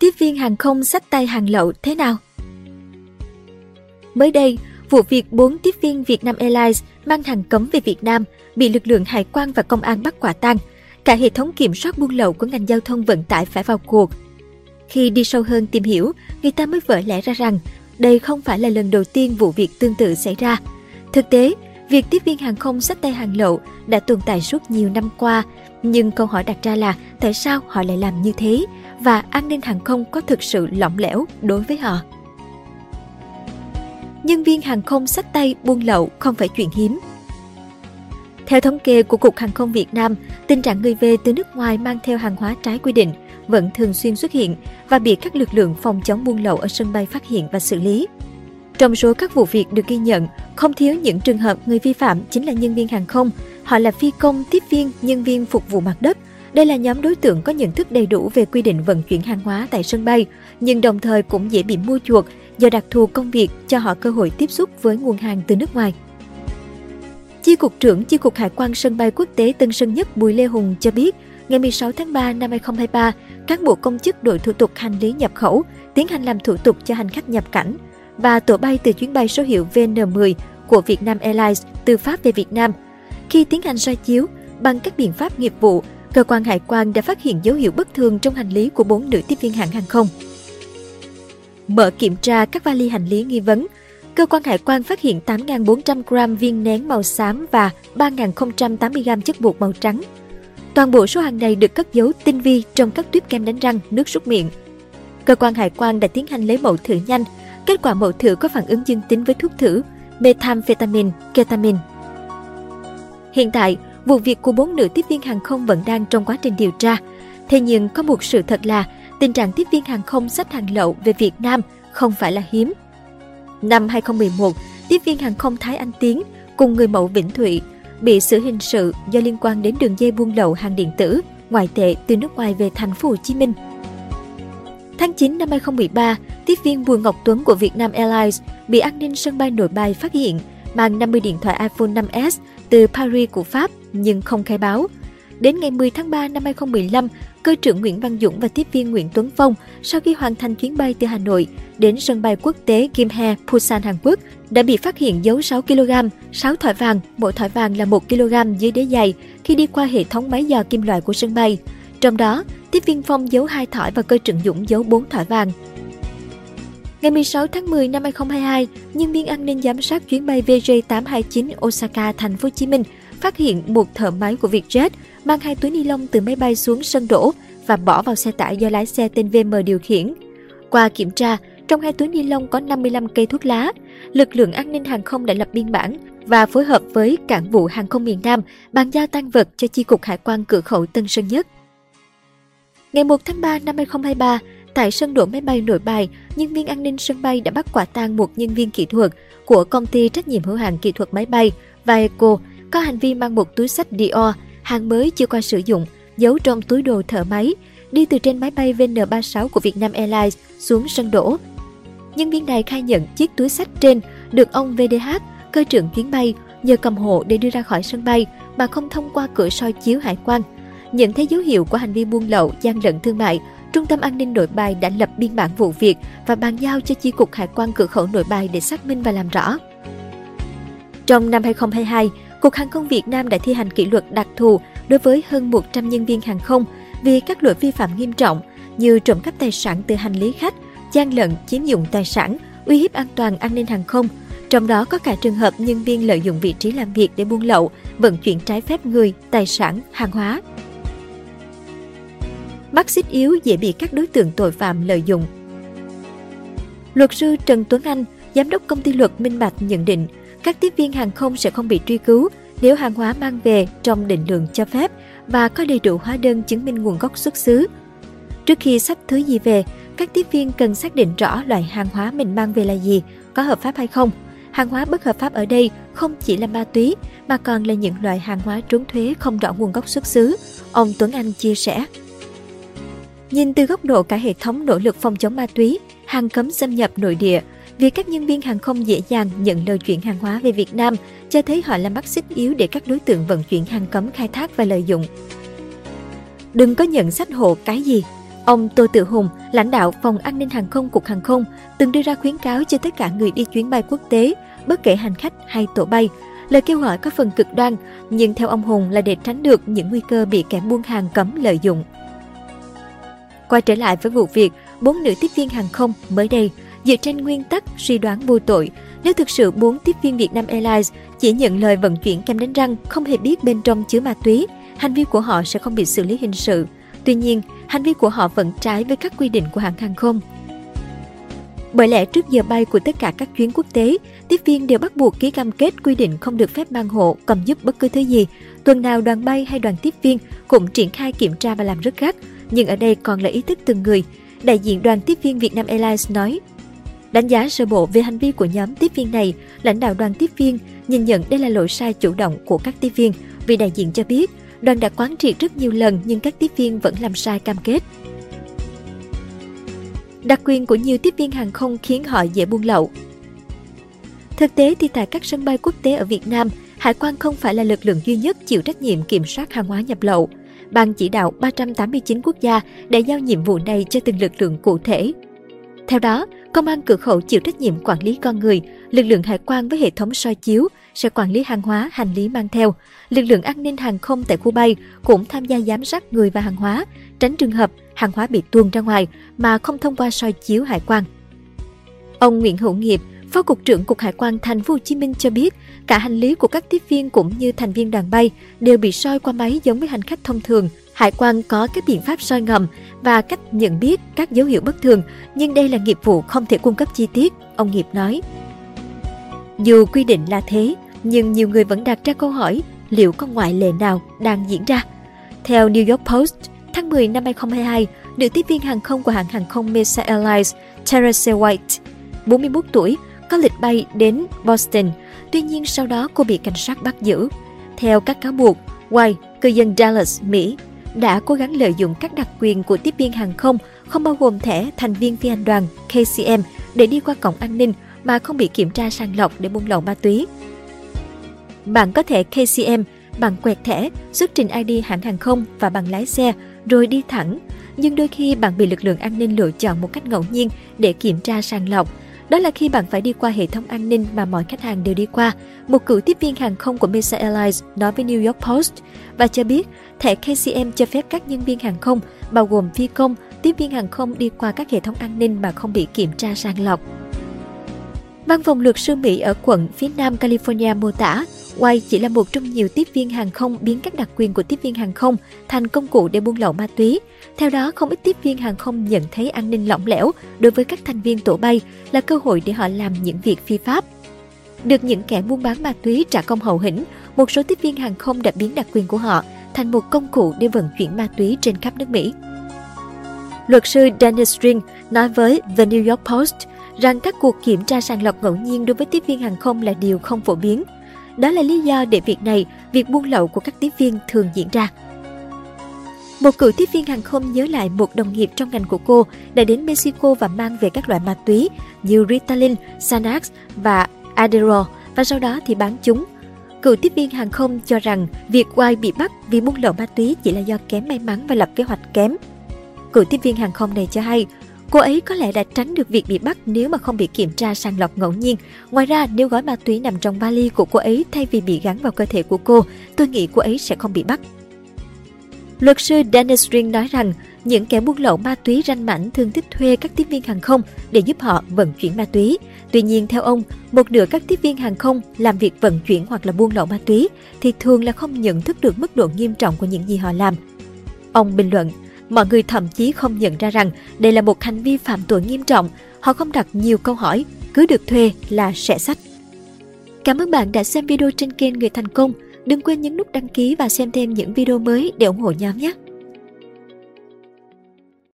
Tiếp viên hàng không sách tay hàng lậu thế nào? Mới đây, vụ việc 4 tiếp viên Vietnam Airlines mang hàng cấm về Việt Nam bị lực lượng hải quan và công an bắt quả tang. Cả hệ thống kiểm soát buôn lậu của ngành giao thông vận tải phải vào cuộc. Khi đi sâu hơn tìm hiểu, người ta mới vỡ lẽ ra rằng đây không phải là lần đầu tiên vụ việc tương tự xảy ra. Thực tế, việc tiếp viên hàng không sách tay hàng lậu đã tồn tại suốt nhiều năm qua, nhưng câu hỏi đặt ra là tại sao họ lại làm như thế và an ninh hàng không có thực sự lỏng lẻo đối với họ. Nhân viên hàng không sách tay buôn lậu không phải chuyện hiếm. Theo thống kê của Cục Hàng không Việt Nam, tình trạng người về từ nước ngoài mang theo hàng hóa trái quy định vẫn thường xuyên xuất hiện và bị các lực lượng phòng chống buôn lậu ở sân bay phát hiện và xử lý. Trong số các vụ việc được ghi nhận, không thiếu những trường hợp người vi phạm chính là nhân viên hàng không. Họ là phi công, tiếp viên, nhân viên phục vụ mặt đất. Đây là nhóm đối tượng có nhận thức đầy đủ về quy định vận chuyển hàng hóa tại sân bay, nhưng đồng thời cũng dễ bị mua chuộc do đặc thù công việc cho họ cơ hội tiếp xúc với nguồn hàng từ nước ngoài. Chi cục trưởng Chi cục Hải quan sân bay quốc tế Tân Sơn Nhất Bùi Lê Hùng cho biết, ngày 16 tháng 3 năm 2023, cán bộ công chức đội thủ tục hành lý nhập khẩu tiến hành làm thủ tục cho hành khách nhập cảnh và tổ bay từ chuyến bay số hiệu VN10 của Vietnam Airlines từ Pháp về Việt Nam. Khi tiến hành soi chiếu, bằng các biện pháp nghiệp vụ, cơ quan hải quan đã phát hiện dấu hiệu bất thường trong hành lý của bốn nữ tiếp viên hãng hàng không. Mở kiểm tra các vali hành lý nghi vấn, cơ quan hải quan phát hiện 8.400 gram viên nén màu xám và 3.080 gram chất bột màu trắng. Toàn bộ số hàng này được cất giấu tinh vi trong các tuyếp kem đánh răng, nước súc miệng. Cơ quan hải quan đã tiến hành lấy mẫu thử nhanh. Kết quả mẫu thử có phản ứng dương tính với thuốc thử methamphetamine, ketamine. Hiện tại, vụ việc của bốn nữ tiếp viên hàng không vẫn đang trong quá trình điều tra. Thế nhưng có một sự thật là tình trạng tiếp viên hàng không sách hàng lậu về Việt Nam không phải là hiếm. Năm 2011, tiếp viên hàng không Thái Anh Tiến cùng người mẫu Vĩnh Thụy bị xử hình sự do liên quan đến đường dây buôn lậu hàng điện tử, ngoại tệ từ nước ngoài về thành phố Hồ Chí Minh. Tháng 9 năm 2013, tiếp viên Bùi Ngọc Tuấn của Vietnam Airlines bị an ninh sân bay nội bài phát hiện mang 50 điện thoại iPhone 5S từ Paris của Pháp nhưng không khai báo. Đến ngày 10 tháng 3 năm 2015, cơ trưởng Nguyễn Văn Dũng và tiếp viên Nguyễn Tuấn Phong sau khi hoàn thành chuyến bay từ Hà Nội đến sân bay quốc tế Gimhae, Busan, Hàn Quốc đã bị phát hiện giấu 6 kg, 6 thỏi vàng, mỗi thỏi vàng là 1 kg dưới đế giày khi đi qua hệ thống máy dò kim loại của sân bay. Trong đó, tiếp viên Phong giấu 2 thỏi và cơ trưởng Dũng giấu 4 thỏi vàng. Ngày 16 tháng 10 năm 2022, nhân viên an ninh giám sát chuyến bay VJ829 Osaka, thành phố Hồ Chí Minh phát hiện một thợ máy của Vietjet mang hai túi ni lông từ máy bay xuống sân đổ và bỏ vào xe tải do lái xe tên VM điều khiển. Qua kiểm tra, trong hai túi ni lông có 55 cây thuốc lá. Lực lượng an ninh hàng không đã lập biên bản và phối hợp với cảng vụ hàng không miền Nam bàn giao tăng vật cho chi cục hải quan cửa khẩu Tân Sơn Nhất. Ngày 1 tháng 3 năm 2023, tại sân đổ máy bay nội bài, nhân viên an ninh sân bay đã bắt quả tang một nhân viên kỹ thuật của công ty trách nhiệm hữu hạn kỹ thuật máy bay Vaeco có hành vi mang một túi sách Dior, hàng mới chưa qua sử dụng, giấu trong túi đồ thở máy, đi từ trên máy bay VN36 của Vietnam Airlines xuống sân đổ. Nhân viên này khai nhận chiếc túi sách trên được ông VDH, cơ trưởng chuyến bay, nhờ cầm hộ để đưa ra khỏi sân bay mà không thông qua cửa soi chiếu hải quan. Nhận thấy dấu hiệu của hành vi buôn lậu, gian lận thương mại, Trung tâm An ninh Nội bài đã lập biên bản vụ việc và bàn giao cho Chi cục Hải quan cửa khẩu Nội bài để xác minh và làm rõ. Trong năm 2022, Cục Hàng không Việt Nam đã thi hành kỷ luật đặc thù đối với hơn 100 nhân viên hàng không vì các lỗi vi phạm nghiêm trọng như trộm cắp tài sản từ hành lý khách, gian lận, chiếm dụng tài sản, uy hiếp an toàn an ninh hàng không. Trong đó có cả trường hợp nhân viên lợi dụng vị trí làm việc để buôn lậu, vận chuyển trái phép người, tài sản, hàng hóa. Mắt xích yếu dễ bị các đối tượng tội phạm lợi dụng. Luật sư Trần Tuấn Anh, giám đốc công ty luật Minh Bạch nhận định các tiếp viên hàng không sẽ không bị truy cứu nếu hàng hóa mang về trong định lượng cho phép và có đầy đủ hóa đơn chứng minh nguồn gốc xuất xứ. Trước khi sách thứ gì về, các tiếp viên cần xác định rõ loại hàng hóa mình mang về là gì, có hợp pháp hay không. Hàng hóa bất hợp pháp ở đây không chỉ là ma túy mà còn là những loại hàng hóa trốn thuế không rõ nguồn gốc xuất xứ, ông Tuấn Anh chia sẻ. Nhìn từ góc độ cả hệ thống nỗ lực phòng chống ma túy, hàng cấm xâm nhập nội địa, Việc các nhân viên hàng không dễ dàng nhận lời chuyển hàng hóa về Việt Nam cho thấy họ là mắt xích yếu để các đối tượng vận chuyển hàng cấm khai thác và lợi dụng. Đừng có nhận sách hộ cái gì, Ông Tô Tự Hùng, lãnh đạo Phòng An ninh Hàng không Cục Hàng không, từng đưa ra khuyến cáo cho tất cả người đi chuyến bay quốc tế, bất kể hành khách hay tổ bay. Lời kêu gọi có phần cực đoan, nhưng theo ông Hùng là để tránh được những nguy cơ bị kẻ buôn hàng cấm lợi dụng. Quay trở lại với vụ việc, bốn nữ tiếp viên hàng không mới đây, dựa trên nguyên tắc suy đoán vô tội, nếu thực sự bốn tiếp viên Việt Nam Airlines chỉ nhận lời vận chuyển kem đánh răng không hề biết bên trong chứa ma túy, hành vi của họ sẽ không bị xử lý hình sự. Tuy nhiên, hành vi của họ vẫn trái với các quy định của hãng hàng không. Bởi lẽ trước giờ bay của tất cả các chuyến quốc tế, tiếp viên đều bắt buộc ký cam kết quy định không được phép mang hộ, cầm giúp bất cứ thứ gì. Tuần nào đoàn bay hay đoàn tiếp viên cũng triển khai kiểm tra và làm rất gắt, nhưng ở đây còn là ý thức từng người. Đại diện đoàn tiếp viên Việt Nam Airlines nói, Đánh giá sơ bộ về hành vi của nhóm tiếp viên này, lãnh đạo đoàn tiếp viên nhìn nhận đây là lỗi sai chủ động của các tiếp viên vì đại diện cho biết đoàn đã quán triệt rất nhiều lần nhưng các tiếp viên vẫn làm sai cam kết. Đặc quyền của nhiều tiếp viên hàng không khiến họ dễ buôn lậu. Thực tế thì tại các sân bay quốc tế ở Việt Nam, hải quan không phải là lực lượng duy nhất chịu trách nhiệm kiểm soát hàng hóa nhập lậu. Ban chỉ đạo 389 quốc gia đã giao nhiệm vụ này cho từng lực lượng cụ thể. Theo đó, Công an cửa khẩu chịu trách nhiệm quản lý con người, lực lượng hải quan với hệ thống soi chiếu sẽ quản lý hàng hóa, hành lý mang theo. Lực lượng an ninh hàng không tại khu bay cũng tham gia giám sát người và hàng hóa, tránh trường hợp hàng hóa bị tuôn ra ngoài mà không thông qua soi chiếu hải quan. Ông Nguyễn Hữu Nghiệp, Phó cục trưởng Cục Hải quan Thành phố Hồ Chí Minh cho biết, cả hành lý của các tiếp viên cũng như thành viên đoàn bay đều bị soi qua máy giống với hành khách thông thường Hải quan có các biện pháp soi ngầm và cách nhận biết các dấu hiệu bất thường, nhưng đây là nghiệp vụ không thể cung cấp chi tiết, ông Nghiệp nói. Dù quy định là thế, nhưng nhiều người vẫn đặt ra câu hỏi liệu có ngoại lệ nào đang diễn ra. Theo New York Post, tháng 10 năm 2022, nữ tiếp viên hàng không của hãng hàng không Mesa Airlines, Teresa White, 41 tuổi, có lịch bay đến Boston. Tuy nhiên sau đó cô bị cảnh sát bắt giữ. Theo các cáo buộc, White, cư dân Dallas, Mỹ, đã cố gắng lợi dụng các đặc quyền của tiếp viên hàng không không bao gồm thẻ thành viên phi hành đoàn KCM để đi qua cổng an ninh mà không bị kiểm tra sàng lọc để buôn lậu ma túy. Bạn có thể KCM bằng quẹt thẻ, xuất trình ID hãng hàng không và bằng lái xe rồi đi thẳng. Nhưng đôi khi bạn bị lực lượng an ninh lựa chọn một cách ngẫu nhiên để kiểm tra sàng lọc đó là khi bạn phải đi qua hệ thống an ninh mà mọi khách hàng đều đi qua. Một cựu tiếp viên hàng không của Mesa Airlines nói với New York Post và cho biết thẻ KCM cho phép các nhân viên hàng không, bao gồm phi công, tiếp viên hàng không đi qua các hệ thống an ninh mà không bị kiểm tra sàng lọc. Văn phòng luật sư Mỹ ở quận phía nam California mô tả, White chỉ là một trong nhiều tiếp viên hàng không biến các đặc quyền của tiếp viên hàng không thành công cụ để buôn lậu ma túy. Theo đó, không ít tiếp viên hàng không nhận thấy an ninh lỏng lẻo đối với các thành viên tổ bay là cơ hội để họ làm những việc phi pháp. Được những kẻ buôn bán ma túy trả công hậu hĩnh, một số tiếp viên hàng không đã biến đặc quyền của họ thành một công cụ để vận chuyển ma túy trên khắp nước Mỹ. Luật sư Dennis String nói với The New York Post rằng các cuộc kiểm tra sàng lọc ngẫu nhiên đối với tiếp viên hàng không là điều không phổ biến. Đó là lý do để việc này, việc buôn lậu của các tiếp viên thường diễn ra. Một cựu tiếp viên hàng không nhớ lại một đồng nghiệp trong ngành của cô đã đến Mexico và mang về các loại ma túy như Ritalin, Xanax và Adderall và sau đó thì bán chúng. Cựu tiếp viên hàng không cho rằng việc White bị bắt vì buôn lậu ma túy chỉ là do kém may mắn và lập kế hoạch kém. Cựu tiếp viên hàng không này cho hay, cô ấy có lẽ đã tránh được việc bị bắt nếu mà không bị kiểm tra sàng lọc ngẫu nhiên. Ngoài ra, nếu gói ma túy nằm trong vali của cô ấy thay vì bị gắn vào cơ thể của cô, tôi nghĩ cô ấy sẽ không bị bắt. Luật sư Dennis Ring nói rằng những kẻ buôn lậu ma túy ranh mảnh thường thích thuê các tiếp viên hàng không để giúp họ vận chuyển ma túy. Tuy nhiên, theo ông, một nửa các tiếp viên hàng không làm việc vận chuyển hoặc là buôn lậu ma túy thì thường là không nhận thức được mức độ nghiêm trọng của những gì họ làm. Ông bình luận, mọi người thậm chí không nhận ra rằng đây là một hành vi phạm tội nghiêm trọng. Họ không đặt nhiều câu hỏi, cứ được thuê là sẽ sách. Cảm ơn bạn đã xem video trên kênh Người Thành Công. Đừng quên nhấn nút đăng ký và xem thêm những video mới để ủng hộ nhóm nhé!